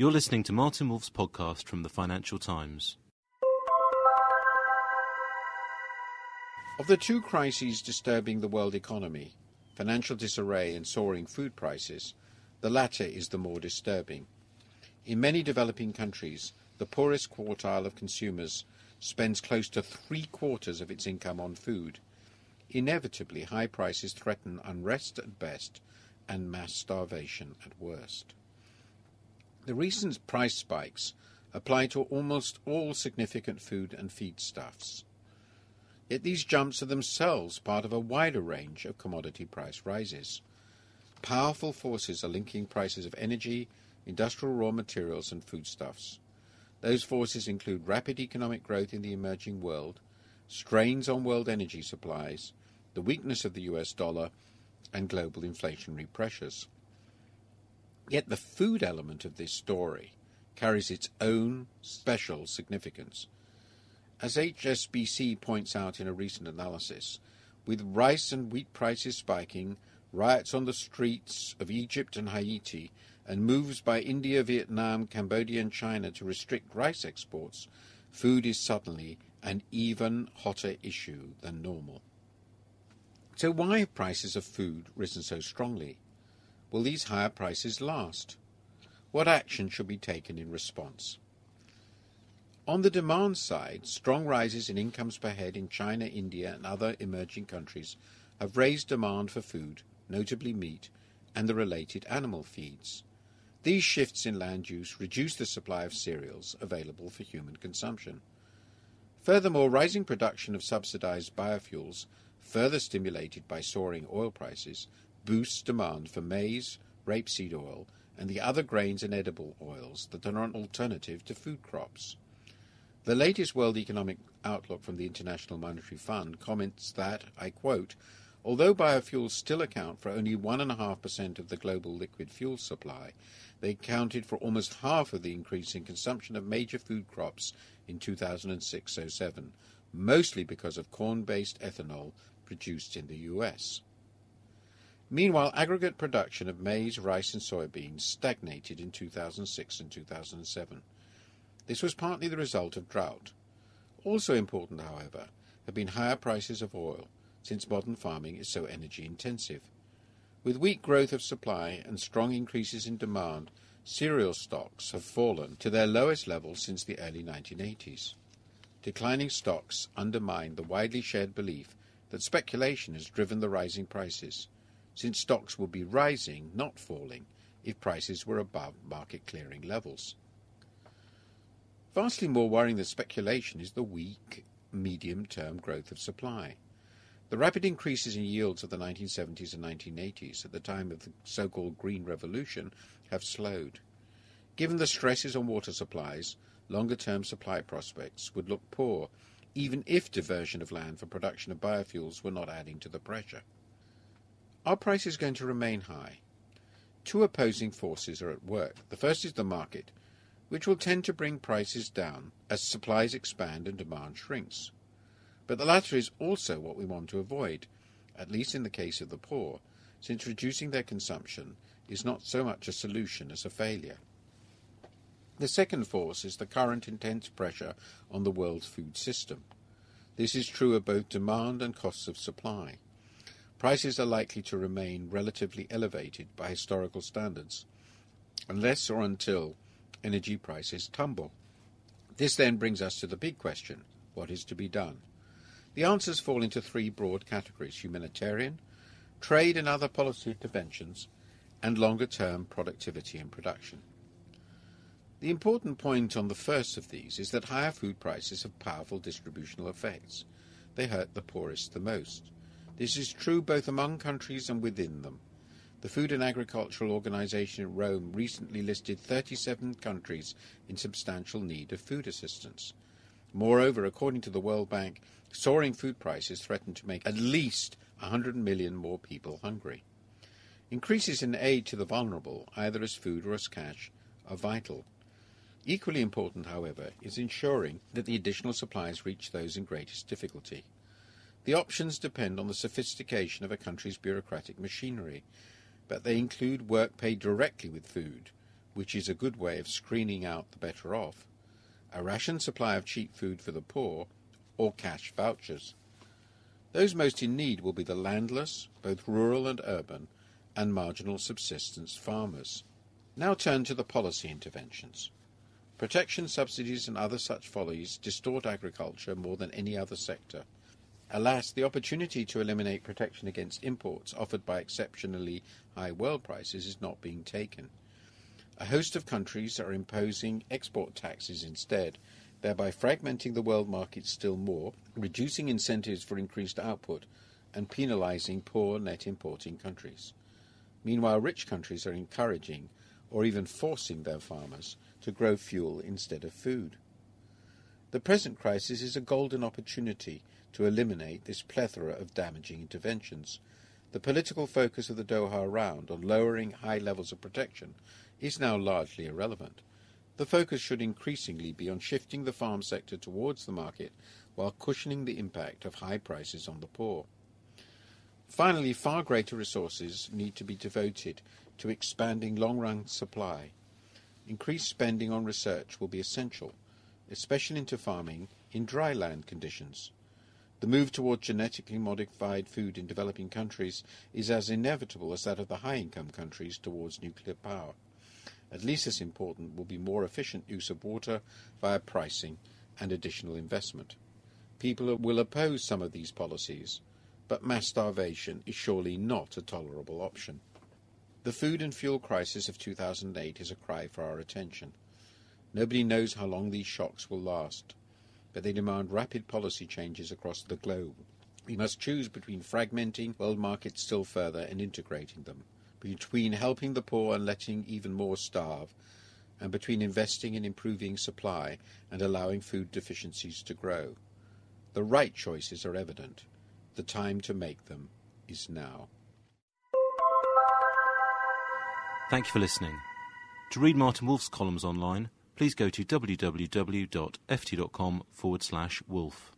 You're listening to Martin Wolf's podcast from the Financial Times. Of the two crises disturbing the world economy, financial disarray and soaring food prices, the latter is the more disturbing. In many developing countries, the poorest quartile of consumers spends close to three quarters of its income on food. Inevitably, high prices threaten unrest at best and mass starvation at worst. The recent price spikes apply to almost all significant food and feedstuffs. Yet these jumps are themselves part of a wider range of commodity price rises. Powerful forces are linking prices of energy, industrial raw materials, and foodstuffs. Those forces include rapid economic growth in the emerging world, strains on world energy supplies, the weakness of the US dollar, and global inflationary pressures. Yet the food element of this story carries its own special significance. As HSBC points out in a recent analysis, with rice and wheat prices spiking, riots on the streets of Egypt and Haiti, and moves by India, Vietnam, Cambodia, and China to restrict rice exports, food is suddenly an even hotter issue than normal. So, why have prices of food risen so strongly? Will these higher prices last? What action should be taken in response? On the demand side, strong rises in incomes per head in China, India, and other emerging countries have raised demand for food, notably meat, and the related animal feeds. These shifts in land use reduce the supply of cereals available for human consumption. Furthermore, rising production of subsidized biofuels, further stimulated by soaring oil prices, boosts demand for maize, rapeseed oil, and the other grains and edible oils that are an alternative to food crops. The latest World Economic Outlook from the International Monetary Fund comments that, I quote, although biofuels still account for only 1.5% of the global liquid fuel supply, they accounted for almost half of the increase in consumption of major food crops in 2006 07, mostly because of corn based ethanol produced in the US. Meanwhile, aggregate production of maize, rice, and soybeans stagnated in 2006 and 2007. This was partly the result of drought. Also important, however, have been higher prices of oil, since modern farming is so energy intensive. With weak growth of supply and strong increases in demand, cereal stocks have fallen to their lowest level since the early 1980s. Declining stocks undermine the widely shared belief that speculation has driven the rising prices, since stocks would be rising, not falling, if prices were above market clearing levels. Vastly more worrying than speculation is the weak, medium term growth of supply. The rapid increases in yields of the 1970s and 1980s, at the time of the so called Green Revolution, have slowed. Given the stresses on water supplies, longer term supply prospects would look poor, even if diversion of land for production of biofuels were not adding to the pressure. Are prices going to remain high? Two opposing forces are at work. The first is the market, which will tend to bring prices down as supplies expand and demand shrinks. But the latter is also what we want to avoid, at least in the case of the poor, since reducing their consumption is not so much a solution as a failure. The second force is the current intense pressure on the world's food system. This is true of both demand and costs of supply. Prices are likely to remain relatively elevated by historical standards, unless or until energy prices tumble. This then brings us to the big question what is to be done? The answers fall into three broad categories humanitarian, trade and other policy interventions, and longer term productivity and production. The important point on the first of these is that higher food prices have powerful distributional effects. They hurt the poorest the most. This is true both among countries and within them. The Food and Agricultural Organization in Rome recently listed 37 countries in substantial need of food assistance. Moreover, according to the World Bank, soaring food prices threaten to make at least 100 million more people hungry. Increases in aid to the vulnerable, either as food or as cash, are vital. Equally important, however, is ensuring that the additional supplies reach those in greatest difficulty. The options depend on the sophistication of a country's bureaucratic machinery but they include work paid directly with food, which is a good way of screening out the better off, a ration supply of cheap food for the poor, or cash vouchers. Those most in need will be the landless, both rural and urban, and marginal subsistence farmers. Now turn to the policy interventions. Protection subsidies and other such follies distort agriculture more than any other sector. Alas, the opportunity to eliminate protection against imports offered by exceptionally high world prices is not being taken. A host of countries are imposing export taxes instead, thereby fragmenting the world market still more, reducing incentives for increased output, and penalizing poor net importing countries. Meanwhile, rich countries are encouraging or even forcing their farmers to grow fuel instead of food. The present crisis is a golden opportunity to eliminate this plethora of damaging interventions. The political focus of the Doha round on lowering high levels of protection is now largely irrelevant. The focus should increasingly be on shifting the farm sector towards the market while cushioning the impact of high prices on the poor. Finally, far greater resources need to be devoted to expanding long run supply. Increased spending on research will be essential, especially into farming in dry land conditions. The move toward genetically modified food in developing countries is as inevitable as that of the high income countries towards nuclear power. At least as important will be more efficient use of water via pricing and additional investment. People will oppose some of these policies, but mass starvation is surely not a tolerable option. The food and fuel crisis of 2008 is a cry for our attention. Nobody knows how long these shocks will last, but they demand rapid policy changes across the globe. We must choose between fragmenting world markets still further and integrating them, between helping the poor and letting even more starve, and between investing in improving supply and allowing food deficiencies to grow. The right choices are evident. The time to make them is now. Thank you for listening. To read Martin Wolf's columns online, please go to www.ft.com forward slash wolf.